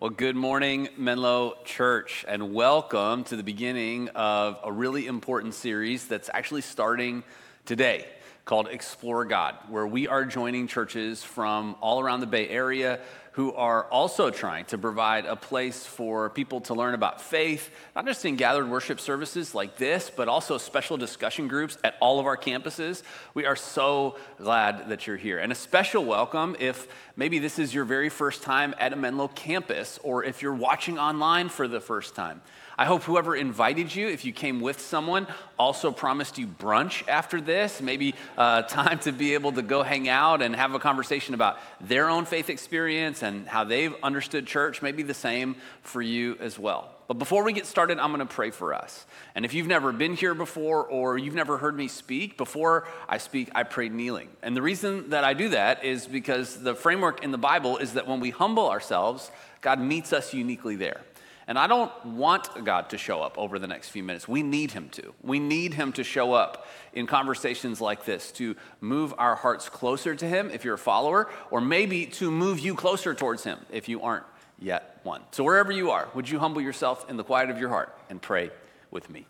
Well, good morning, Menlo Church, and welcome to the beginning of a really important series that's actually starting today called Explore God, where we are joining churches from all around the Bay Area who are also trying to provide a place for people to learn about faith, not just in gathered worship services like this, but also special discussion groups at all of our campuses. We are so glad that you're here. And a special welcome if maybe this is your very first time at a Menlo campus, or if you're watching online for the first time. I hope whoever invited you, if you came with someone, also promised you brunch after this, maybe uh, time to be able to go hang out and have a conversation about their own faith experience and how they've understood church. may be the same for you as well. But before we get started, I'm going to pray for us. And if you've never been here before or you've never heard me speak, before I speak, I pray kneeling. And the reason that I do that is because the framework in the Bible is that when we humble ourselves, God meets us uniquely there. And I don't want God to show up over the next few minutes. We need Him to. We need Him to show up in conversations like this to move our hearts closer to Him if you're a follower, or maybe to move you closer towards Him if you aren't yet one. So, wherever you are, would you humble yourself in the quiet of your heart and pray with me?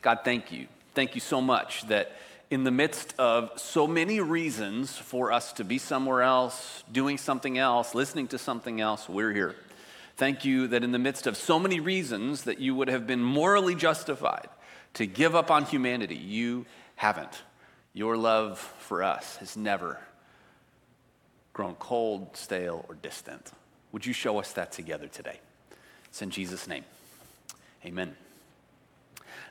God, thank you. Thank you so much that in the midst of so many reasons for us to be somewhere else, doing something else, listening to something else, we're here. Thank you that in the midst of so many reasons that you would have been morally justified to give up on humanity, you haven't. Your love for us has never grown cold, stale, or distant. Would you show us that together today? It's in Jesus' name. Amen.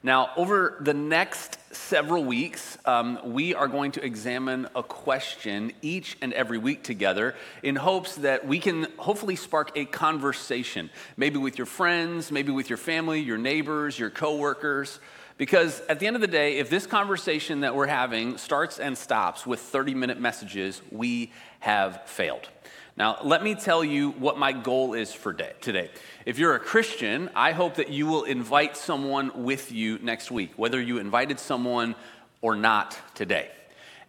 Now, over the next several weeks, um, we are going to examine a question each and every week together in hopes that we can hopefully spark a conversation, maybe with your friends, maybe with your family, your neighbors, your coworkers. Because at the end of the day, if this conversation that we're having starts and stops with 30 minute messages, we have failed. Now, let me tell you what my goal is for day, today. If you're a Christian, I hope that you will invite someone with you next week, whether you invited someone or not today.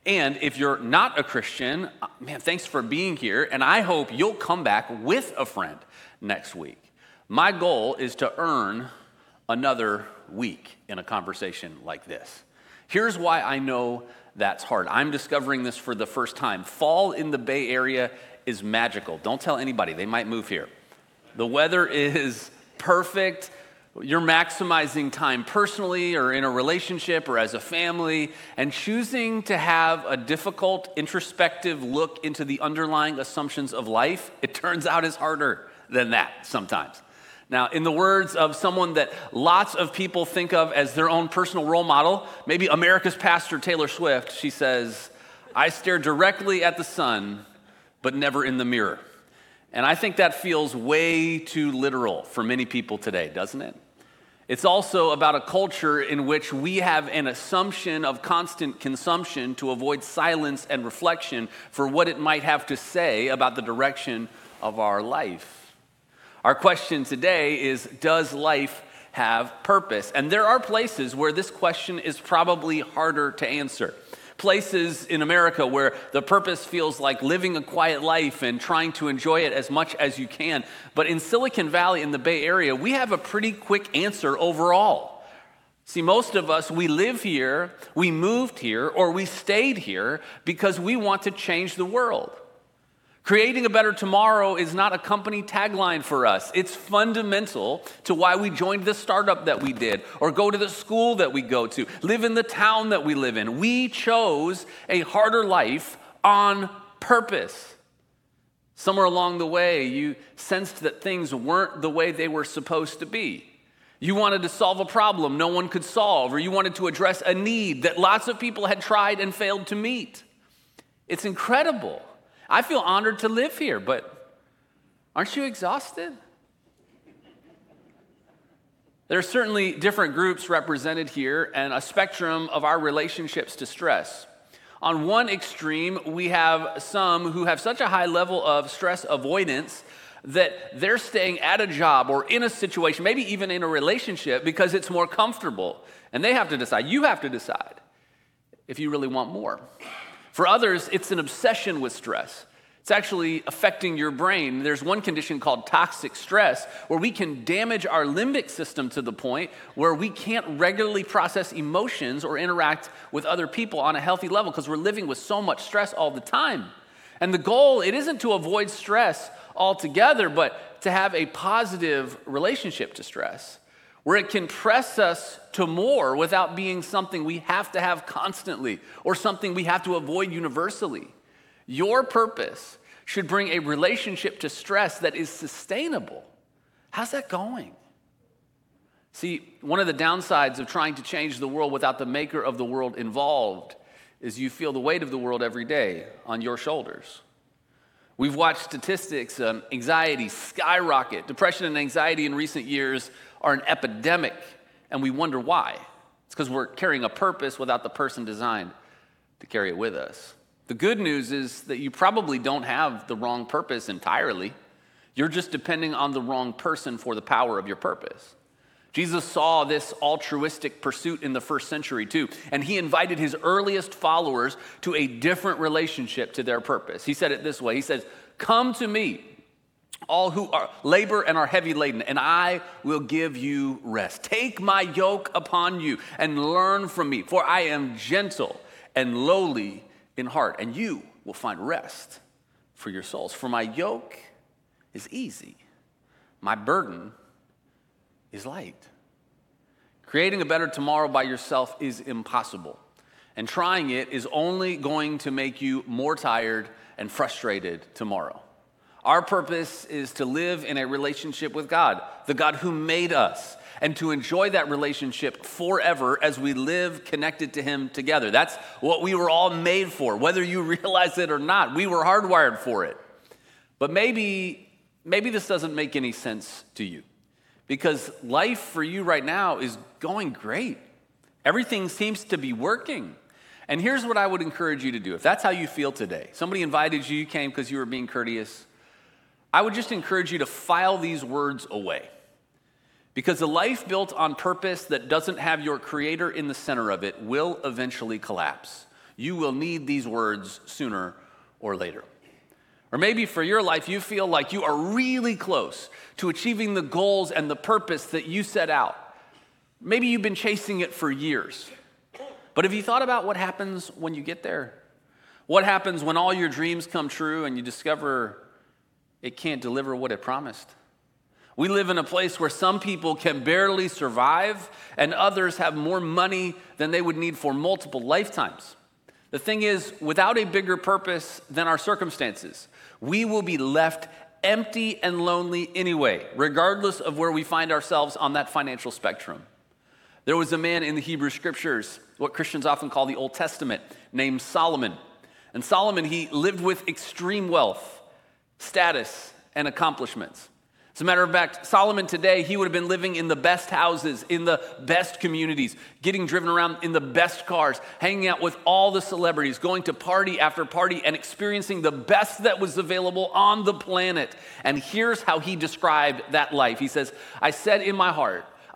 And if you're not a Christian, uh, man, thanks for being here. And I hope you'll come back with a friend next week. My goal is to earn another week in a conversation like this. Here's why I know that's hard. I'm discovering this for the first time. Fall in the Bay Area is magical. Don't tell anybody, they might move here. The weather is perfect. You're maximizing time personally or in a relationship or as a family, and choosing to have a difficult, introspective look into the underlying assumptions of life, it turns out is harder than that sometimes. Now, in the words of someone that lots of people think of as their own personal role model, maybe America's pastor Taylor Swift, she says, I stare directly at the sun but never in the mirror. And I think that feels way too literal for many people today, doesn't it? It's also about a culture in which we have an assumption of constant consumption to avoid silence and reflection for what it might have to say about the direction of our life. Our question today is Does life have purpose? And there are places where this question is probably harder to answer places in America where the purpose feels like living a quiet life and trying to enjoy it as much as you can. But in Silicon Valley, in the Bay Area, we have a pretty quick answer overall. See, most of us, we live here, we moved here, or we stayed here because we want to change the world. Creating a better tomorrow is not a company tagline for us. It's fundamental to why we joined the startup that we did, or go to the school that we go to, live in the town that we live in. We chose a harder life on purpose. Somewhere along the way, you sensed that things weren't the way they were supposed to be. You wanted to solve a problem no one could solve, or you wanted to address a need that lots of people had tried and failed to meet. It's incredible I feel honored to live here, but aren't you exhausted? There are certainly different groups represented here and a spectrum of our relationships to stress. On one extreme, we have some who have such a high level of stress avoidance that they're staying at a job or in a situation, maybe even in a relationship, because it's more comfortable. And they have to decide, you have to decide if you really want more. For others, it's an obsession with stress. It's actually affecting your brain. There's one condition called toxic stress where we can damage our limbic system to the point where we can't regularly process emotions or interact with other people on a healthy level because we're living with so much stress all the time. And the goal, it isn't to avoid stress altogether, but to have a positive relationship to stress where it can press us to more without being something we have to have constantly or something we have to avoid universally. Your purpose should bring a relationship to stress that is sustainable. How's that going? See, one of the downsides of trying to change the world without the maker of the world involved is you feel the weight of the world every day on your shoulders. We've watched statistics on anxiety skyrocket. Depression and anxiety in recent years are an epidemic, and we wonder why. It's because we're carrying a purpose without the person designed to carry it with us. The good news is that you probably don't have the wrong purpose entirely. You're just depending on the wrong person for the power of your purpose. Jesus saw this altruistic pursuit in the first century too, and he invited his earliest followers to a different relationship to their purpose. He said it this way He says, Come to me, all who are labor and are heavy laden, and I will give you rest. Take my yoke upon you and learn from me, for I am gentle and lowly in heart, and you will find rest for your souls. For my yoke is easy, my burden is light. Creating a better tomorrow by yourself is impossible, and trying it is only going to make you more tired and frustrated tomorrow. Our purpose is to live in a relationship with God, the God who made us, and to enjoy that relationship forever as we live connected to Him together. That's what we were all made for, whether you realize it or not. We were hardwired for it. But maybe, maybe this doesn't make any sense to you because life for you right now is going great. Everything seems to be working. And here's what I would encourage you to do. If that's how you feel today, somebody invited you, you came because you were being courteous, I would just encourage you to file these words away. Because a life built on purpose that doesn't have your creator in the center of it will eventually collapse. You will need these words sooner or later. Or maybe for your life, you feel like you are really close to achieving the goals and the purpose that you set out. Maybe you've been chasing it for years. But have you thought about what happens when you get there? What happens when all your dreams come true and you discover it can't deliver what it promised? We live in a place where some people can barely survive and others have more money than they would need for multiple lifetimes. The thing is, without a bigger purpose than our circumstances, we will be left empty and lonely anyway, regardless of where we find ourselves on that financial spectrum. There was a man in the Hebrew scriptures, what Christians often call the Old Testament, named Solomon. And Solomon, he lived with extreme wealth, status, and accomplishments. As a matter of fact, Solomon today, he would have been living in the best houses, in the best communities, getting driven around in the best cars, hanging out with all the celebrities, going to party after party, and experiencing the best that was available on the planet. And here's how he described that life He says, I said in my heart,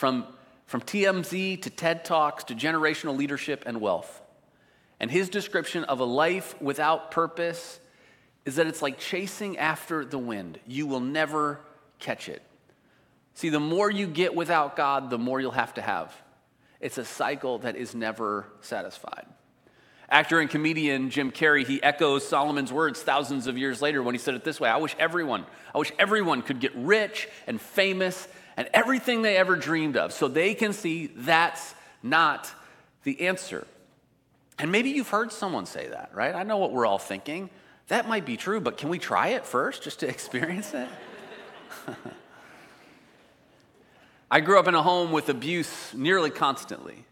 from, from TMZ to TED Talks to generational leadership and wealth. And his description of a life without purpose is that it's like chasing after the wind. You will never catch it. See, the more you get without God, the more you'll have to have. It's a cycle that is never satisfied. Actor and comedian Jim Carrey, he echoes Solomon's words thousands of years later when he said it this way I wish everyone, I wish everyone could get rich and famous and everything they ever dreamed of so they can see that's not the answer. And maybe you've heard someone say that, right? I know what we're all thinking. That might be true, but can we try it first just to experience it? I grew up in a home with abuse nearly constantly.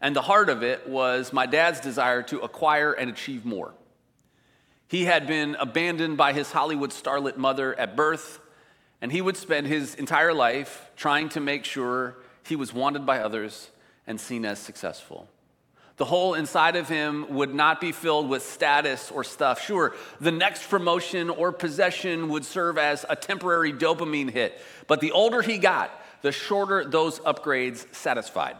And the heart of it was my dad's desire to acquire and achieve more. He had been abandoned by his Hollywood starlet mother at birth, and he would spend his entire life trying to make sure he was wanted by others and seen as successful. The hole inside of him would not be filled with status or stuff. Sure, the next promotion or possession would serve as a temporary dopamine hit, but the older he got, the shorter those upgrades satisfied.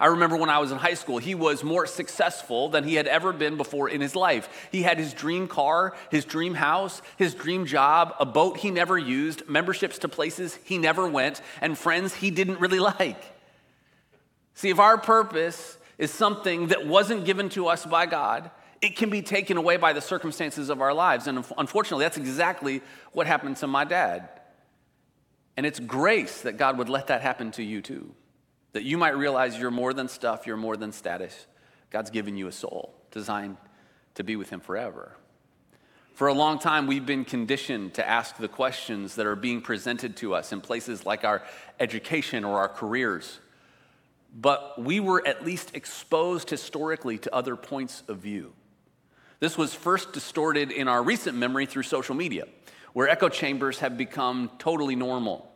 I remember when I was in high school, he was more successful than he had ever been before in his life. He had his dream car, his dream house, his dream job, a boat he never used, memberships to places he never went, and friends he didn't really like. See, if our purpose is something that wasn't given to us by God, it can be taken away by the circumstances of our lives. And unfortunately, that's exactly what happened to my dad. And it's grace that God would let that happen to you too. That you might realize you're more than stuff, you're more than status. God's given you a soul designed to be with Him forever. For a long time, we've been conditioned to ask the questions that are being presented to us in places like our education or our careers but we were at least exposed historically to other points of view. This was first distorted in our recent memory through social media, where echo chambers have become totally normal.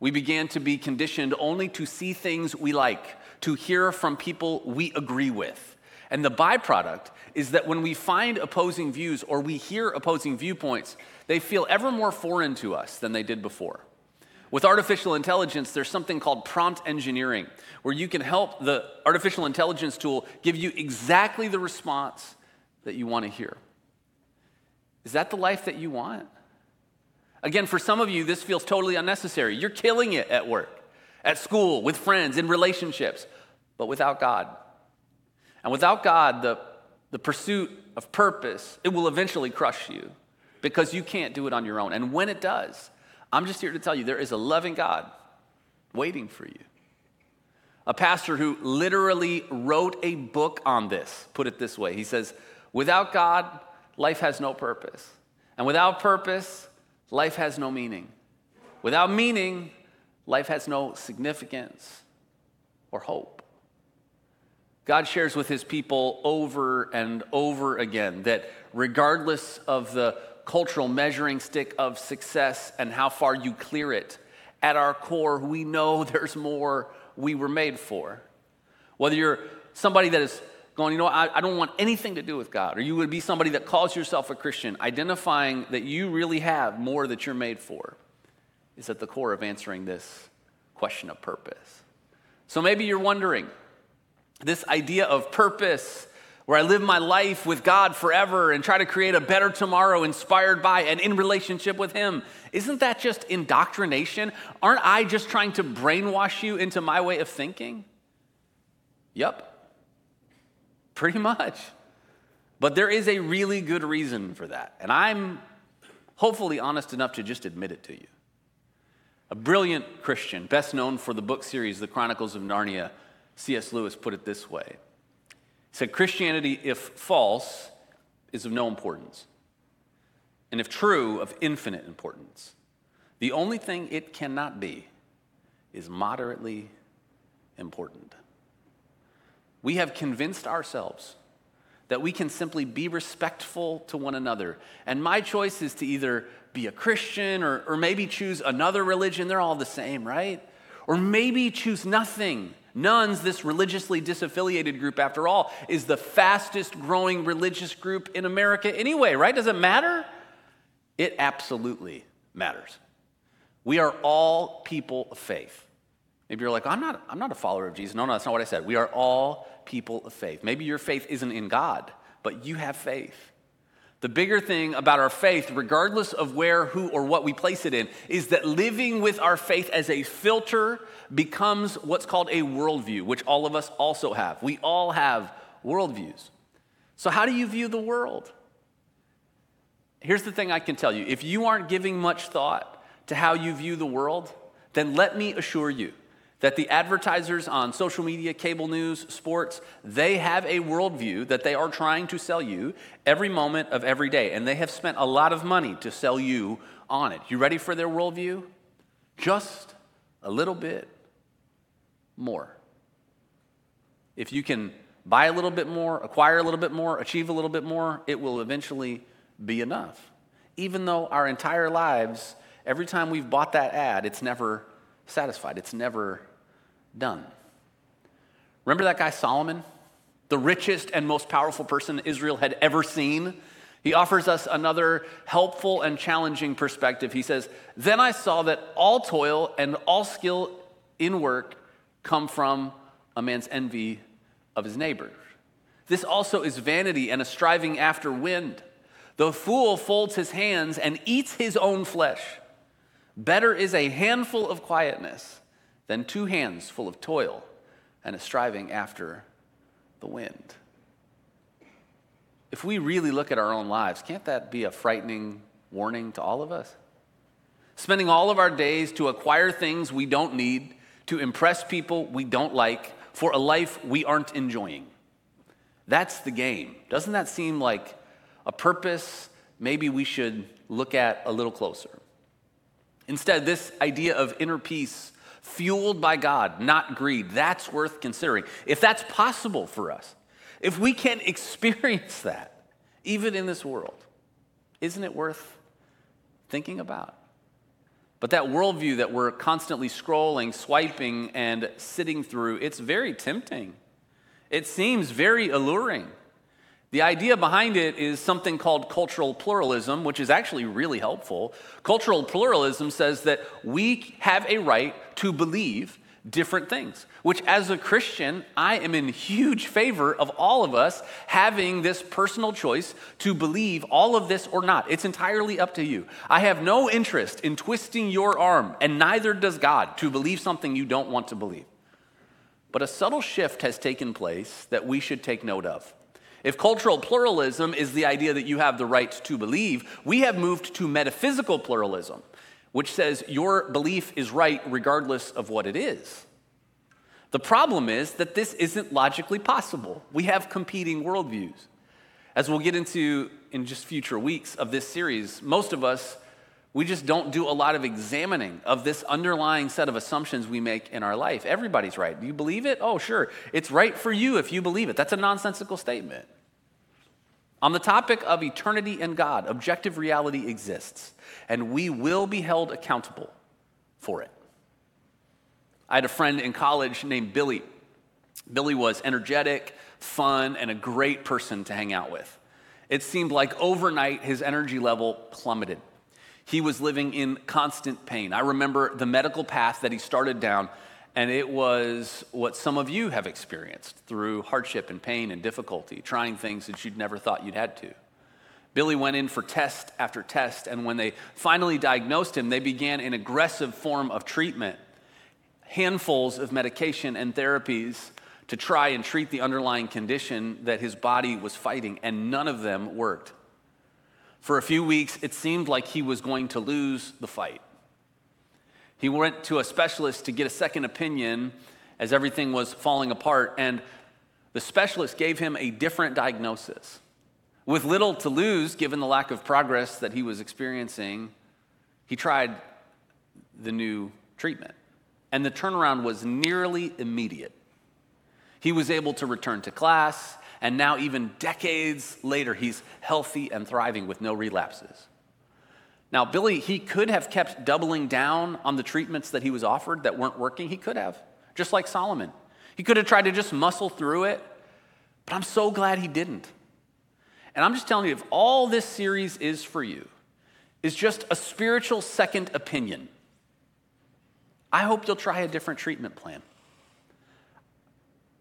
We began to be conditioned only to see things we like, to hear from people we agree with. And the byproduct is that when we find opposing views or we hear opposing viewpoints, they feel ever more foreign to us than they did before. With artificial intelligence, there's something called prompt engineering, where you can help the artificial intelligence tool give you exactly the response that you want to hear. Is that the life that you want? Again, for some of you, this feels totally unnecessary. You're killing it at work, at school, with friends, in relationships, but without God. And without God, the, the pursuit of purpose, it will eventually crush you because you can't do it on your own. And when it does, I'm just here to tell you there is a loving God waiting for you. A pastor who literally wrote a book on this put it this way He says, Without God, life has no purpose. And without purpose, life has no meaning. Without meaning, life has no significance or hope. God shares with his people over and over again that regardless of the cultural measuring stick of success and how far you clear it. At our core, we know there's more we were made for. Whether you're somebody that is going, you know, I, I, don't want anything to do with God, or you would be somebody that calls yourself a Christian, identifying that you really have more that you're made for, is at the core of answering this question of purpose. So maybe you're wondering this idea of purpose where I live my life with God forever and try to create a better tomorrow inspired by and in relationship with Him. Isn't that just indoctrination? Aren't I just trying to brainwash you into my way of thinking? Yep, pretty much. But there is a really good reason for that. And I'm hopefully honest enough to just admit it to you. A brilliant Christian, best known for the book series, The Chronicles of Narnia, C.S. Lewis put it this way He said Christianity, if false, is of no importance, and if true, of infinite importance. The only thing it cannot be is moderately important. We have convinced ourselves that we can simply be respectful to one another. And my choice is to either be a Christian or, or maybe choose another religion. They're all the same, right? Or maybe choose nothing Nones, this religiously disaffiliated group, after all, is the fastest growing religious group in America anyway, right? Does it matter? It absolutely matters. We are all people of faith. Maybe you're like, I'm not, I'm not a follower of Jesus. No, no, that's not what I said. We are all people of faith. Maybe your faith isn't in God, but you have faith. The bigger thing about our faith, regardless of where, who, or what we place it in, is that living with our faith as a filter becomes what's called a worldview, which all of us also have. We all have worldviews. So, how do you view the world? Here's the thing I can tell you if you aren't giving much thought to how you view the world, then let me assure you that the advertisers on social media, cable news, sports, they have a worldview that they are trying to sell you every moment of every day. And they have spent a lot of money to sell you on it. You ready for their worldview? Just a little bit more. If you can buy a little bit more, acquire a little bit more, achieve a little bit more, it will eventually be enough. Even though our entire lives, every time we've bought that ad, it's never satisfied, it's never done. Remember that guy Solomon? The richest and most powerful person Israel had ever seen? He offers us another helpful and challenging perspective. He says, Then I saw that all toil and all skill in work come from a man's envy of his neighbor. This also is vanity and a striving after wind. The fool folds his hands and eats his own flesh. Better is a handful of quietness than two hands full of toil and a striving after the wind. If we really look at our own lives, can't that be a frightening warning to all of us? Spending all of our days to acquire things we don't need, to impress people we don't like, for a life we aren't enjoying. That's the game. Doesn't that seem like a purpose maybe we should look at a little closer? Instead, this idea of inner peace fueled by God, not greed, that's worth considering. If that's possible for us, if we can experience that, even in this world, isn't it worth thinking about? But that worldview that we're constantly scrolling, swiping, and sitting through, it's very tempting. It seems very alluring. The idea behind it is something called cultural pluralism, which is actually really helpful. Cultural pluralism says that we have a right to believe different things, which as a Christian, I am in huge favor of all of us having this personal choice to believe all of this or not. It's entirely up to you. I have no interest in twisting your arm, and neither does God, to believe something you don't want to believe. But a subtle shift has taken place that we should take note of. If cultural pluralism is the idea that you have the right to believe, we have moved to metaphysical pluralism, which says your belief is right regardless of what it is. The problem is that this isn't logically possible. We have competing worldviews. As we'll get into in just future weeks of this series, most of us, we just don't do a lot of examining of this underlying set of assumptions we make in our life. Everybody's right. Do you believe it? Oh, sure. It's right for you if you believe it. That's a nonsensical statement. On the topic of eternity and God, objective reality exists, and we will be held accountable for it. I had a friend in college named Billy. Billy was energetic, fun, and a great person to hang out with. It seemed like overnight his energy level plummeted. He was living in constant pain. I remember the medical path that he started down, and it was what some of you have experienced through hardship and pain and difficulty, trying things that you'd never thought you'd had to. Billy went in for test after test, and when they finally diagnosed him, they began an aggressive form of treatment handfuls of medication and therapies to try and treat the underlying condition that his body was fighting, and none of them worked. For a few weeks, it seemed like he was going to lose the fight. He went to a specialist to get a second opinion as everything was falling apart, and the specialist gave him a different diagnosis. With little to lose, given the lack of progress that he was experiencing, he tried the new treatment and the turnaround was nearly immediate. He was able to return to class, and now, even decades later, he's healthy and thriving with no relapses. Now, Billy, he could have kept doubling down on the treatments that he was offered that weren't working. He could have, just like Solomon. He could have tried to just muscle through it, but I'm so glad he didn't. And I'm just telling you, if all this series is for you, is just a spiritual second opinion I hope you'll try a different treatment plan.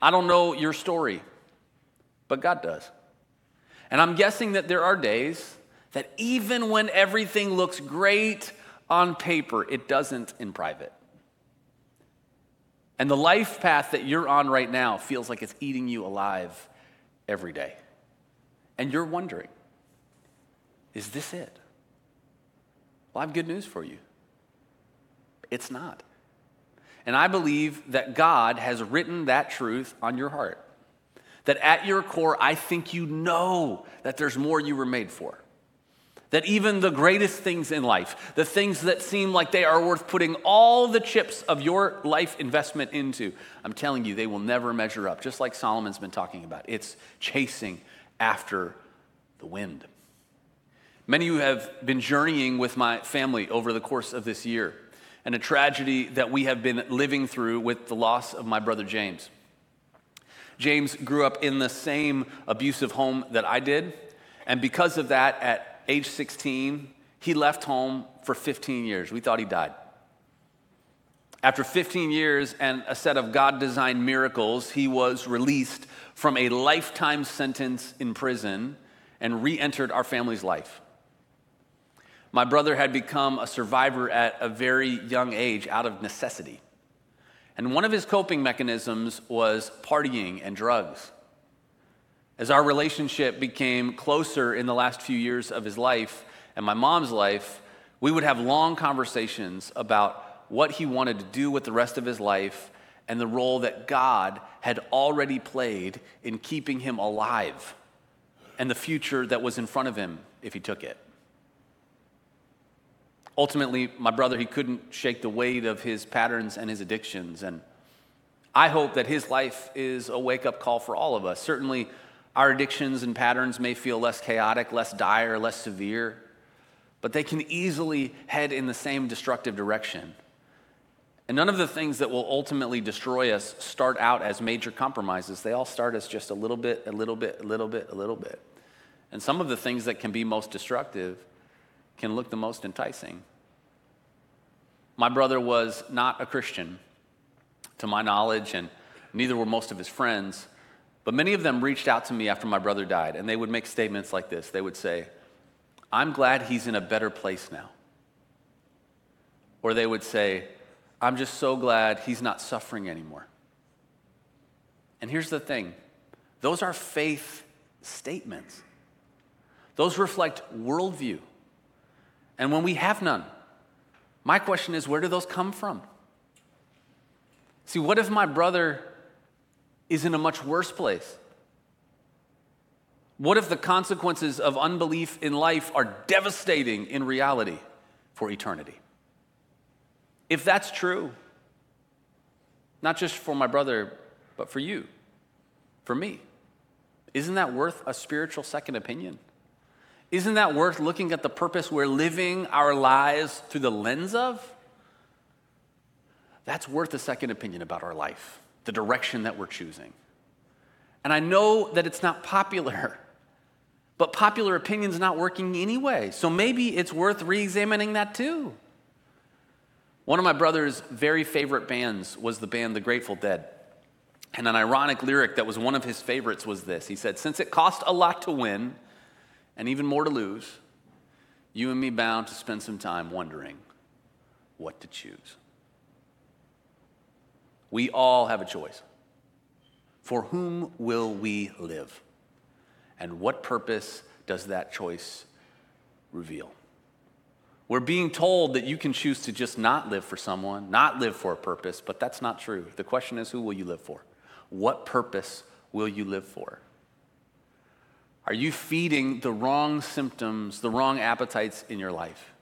I don't know your story, but God does. And I'm guessing that there are days that even when everything looks great on paper, it doesn't in private. And the life path that you're on right now feels like it's eating you alive every day. And you're wondering, is this it? Well, I have good news for you. It's not. And I believe that God has written that truth on your heart. That at your core, I think you know that there's more you were made for. That even the greatest things in life, the things that seem like they are worth putting all the chips of your life investment into, I'm telling you, they will never measure up, just like Solomon's been talking about. It's chasing after the wind. Many of you have been journeying with my family over the course of this year, and a tragedy that we have been living through with the loss of my brother James. James grew up in the same abusive home that I did, and because of that, at age 16, he left home for 15 years. We thought he died. After 15 years and a set of God designed miracles, he was released from a lifetime sentence in prison and re entered our family's life. My brother had become a survivor at a very young age out of necessity. And one of his coping mechanisms was partying and drugs. As our relationship became closer in the last few years of his life and my mom's life, we would have long conversations about what he wanted to do with the rest of his life and the role that God had already played in keeping him alive and the future that was in front of him if he took it. Ultimately, my brother, he couldn't shake the weight of his patterns and his addictions. And I hope that his life is a wake up call for all of us. Certainly, our addictions and patterns may feel less chaotic, less dire, less severe, but they can easily head in the same destructive direction. And none of the things that will ultimately destroy us start out as major compromises. They all start as just a little bit, a little bit, a little bit, a little bit. And some of the things that can be most destructive can look the most enticing. My brother was not a Christian, to my knowledge, and neither were most of his friends. But many of them reached out to me after my brother died, and they would make statements like this. They would say, I'm glad he's in a better place now. Or they would say, I'm just so glad he's not suffering anymore. And here's the thing those are faith statements, those reflect worldview. And when we have none, my question is where do those come from? See, what if my brother is in a much worse place? What if the consequences of unbelief in life are devastating in reality for eternity? If that's true, not just for my brother, but for you, for me, isn't that worth a spiritual second opinion? Isn't that worth looking at the purpose we're living our lives through the lens of? That's worth a second opinion about our life, the direction that we're choosing. And I know that it's not popular, but popular opinion's not working anyway. So maybe it's worth re examining that too. One of my brother's very favorite bands was the band The Grateful Dead. And an ironic lyric that was one of his favorites was this He said, Since it cost a lot to win and even more to lose, you and me bound to spend some time wondering what to choose. We all have a choice. For whom will we live? And what purpose does that choice reveal? We're being told that you can choose to just not live for someone, not live for a purpose, but that's not true. The question is who will you live for? What purpose will you live for? Are you feeding the wrong symptoms, the wrong appetites in your life?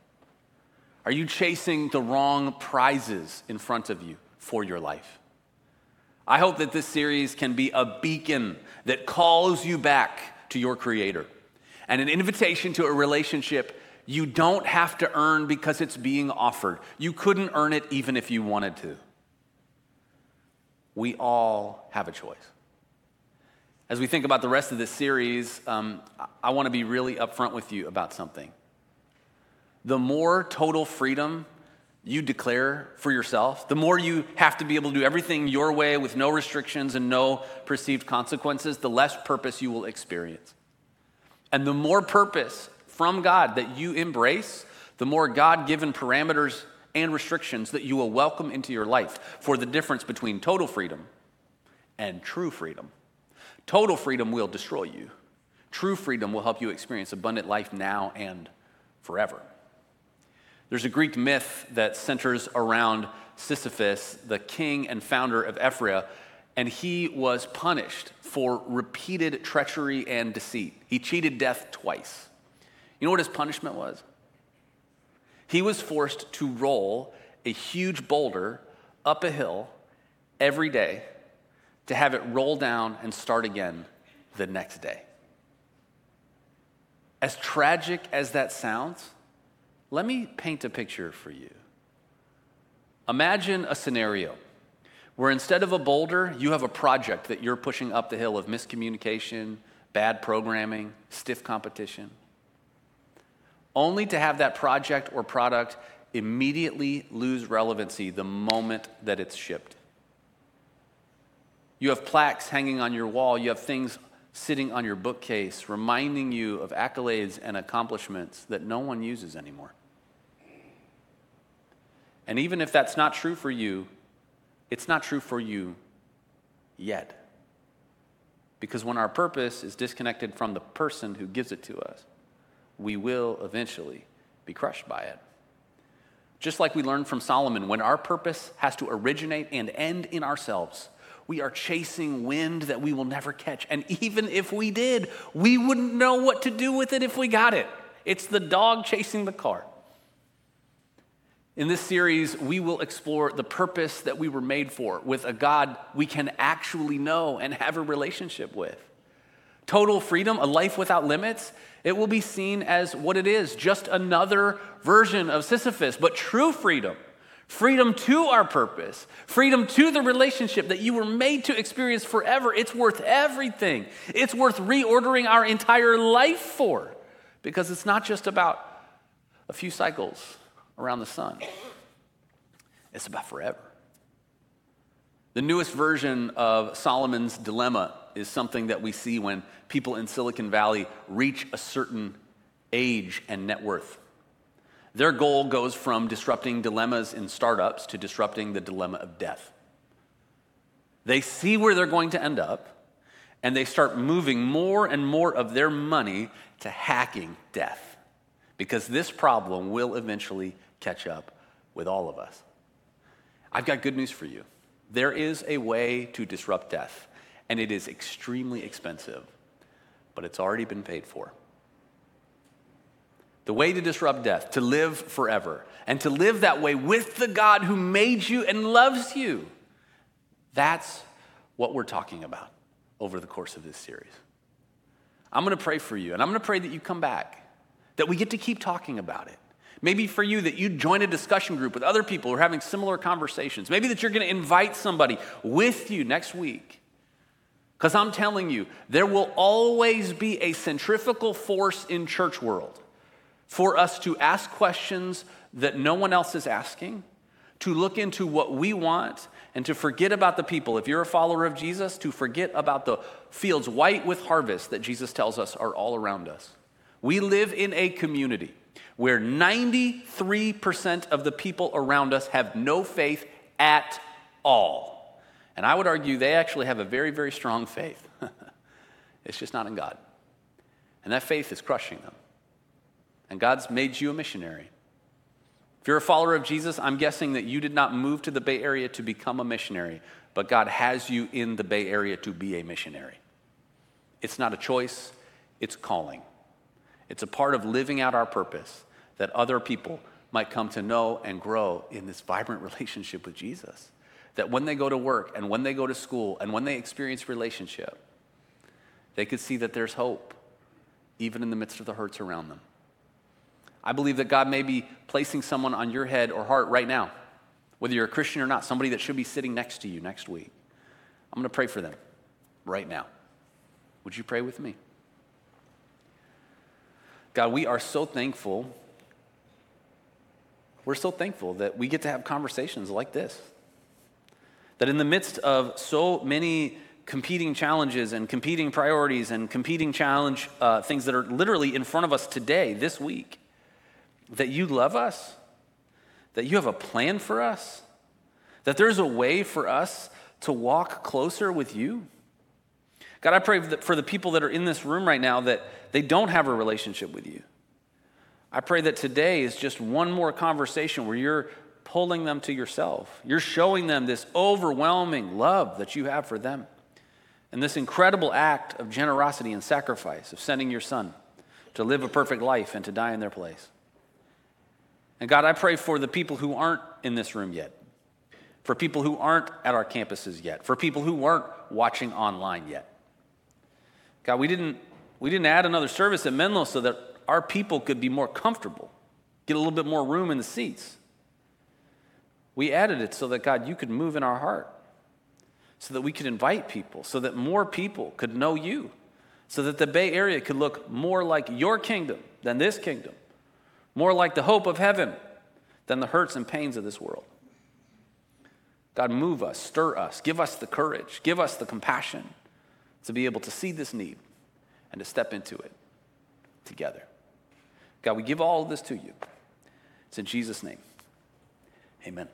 Are you chasing the wrong prizes in front of you for your life? I hope that this series can be a beacon that calls you back to your Creator and an invitation to a relationship you don't have to earn because it's being offered. You couldn't earn it even if you wanted to. We all have a choice. As we think about the rest of this series, um, I want to be really upfront with you about something. The more total freedom you declare for yourself, the more you have to be able to do everything your way with no restrictions and no perceived consequences, the less purpose you will experience. And the more purpose from God that you embrace, the more God given parameters and restrictions that you will welcome into your life for the difference between total freedom and true freedom. Total freedom will destroy you, true freedom will help you experience abundant life now and forever. There's a Greek myth that centers around Sisyphus, the king and founder of Ephyra, and he was punished for repeated treachery and deceit. He cheated death twice. You know what his punishment was? He was forced to roll a huge boulder up a hill every day to have it roll down and start again the next day. as tragic as that sounds, let me paint a picture for you. Imagine a scenario where instead of a boulder, you have a project that you're pushing up the hill of miscommunication, bad programming, stiff competition, only to have that project or product immediately lose relevancy the moment that it's shipped. You have plaques hanging on your wall, you have things sitting on your bookcase reminding you of accolades and accomplishments that no one uses anymore. And even if that's not true for you, it's not true for you yet. Because when our purpose is disconnected from the person who gives it to us, we will eventually be crushed by it. Just like we learned from Solomon, when our purpose has to originate and end in ourselves, we are chasing wind that we will never catch. And even if we did, we wouldn't know what to do with it if we got it. It's the dog chasing the car. In this series, we will explore the purpose that we were made for with a God we can actually know and have a relationship with. Total freedom, a life without limits, it will be seen as what it is just another version of Sisyphus, but true freedom. Freedom to our purpose, freedom to the relationship that you were made to experience forever. It's worth everything. It's worth reordering our entire life for because it's not just about a few cycles around the sun. It's about forever. The newest version of Solomon's dilemma is something that we see when people in Silicon Valley reach a certain age and net worth. Their goal goes from disrupting dilemmas in startups to disrupting the dilemma of death. They see where they're going to end up, and they start moving more and more of their money to hacking death because this problem will eventually catch up with all of us. I've got good news for you. There is a way to disrupt death, and it is extremely expensive, but it's already been paid for. The way to disrupt death, to live forever, and to live that way with the God who made you and loves you. That's what we're talking about over the course of this series. I'm to pray for you, and I'm to pray that you come back, that we get to keep talking about it. Maybe for you that you join a discussion group with other people who are having similar conversations. Maybe that you're to invite somebody with you next week. Because I'm telling you, there will always be a centrifugal force in church world for us to ask questions that no one else is asking, to look into what we want, and to forget about the people. If you're a follower of Jesus, to forget about the fields white with harvest that Jesus tells us are all around us. We live in a community where 93% of the people around us have no faith at all. And I would argue they actually have a very, very strong faith. it's just not in God. And that faith is crushing them. And God's made you a missionary. If you're a follower of Jesus, I'm guessing that you did not move to the Bay Area to become a missionary, but God has you in the Bay Area to be a missionary. It's not a choice, it's calling. It's a part of living out our purpose that other people might come to know and grow in this vibrant relationship with Jesus. That when they go to work and when they go to school and when they experience relationship, they could see that there's hope, even in the midst of the hurts around them. I believe that God may be placing someone on your head or heart right now, whether you're a Christian or not, somebody that should be sitting next to you next week. I'm going to pray for them right now. Would you pray with me? God, we are so thankful. We're so thankful that we get to have conversations like this. That in the midst of so many competing challenges and competing priorities and competing challenge uh, things that are literally in front of us today, this week, that you love us, that you have a plan for us, that there's a way for us to walk closer with you. God, I pray for the people that are in this room right now that they don't have a relationship with you. I pray that today is just one more conversation where you're pulling them to yourself. You're showing them this overwhelming love that you have for them and this incredible act of generosity and sacrifice of sending your son to live a perfect life and to die in their place. And God, I pray for the people who aren't in this room yet, for people who aren't at our campuses yet, for people who weren't watching online yet. God, we didn't, we didn't add another service at Menlo so that our people could be more comfortable, get a little bit more room in the seats. We added it so that, God, you could move in our heart, so that we could invite people, so that more people could know you, so that the Bay Area could look more like your kingdom than this kingdom, more like the hope of heaven than the hurts and pains of this world. God, move us, stir us, give us the courage, give us the compassion to be able to see this need and to step into it together. God, we give all of this to you. It's in Jesus' name. Amen.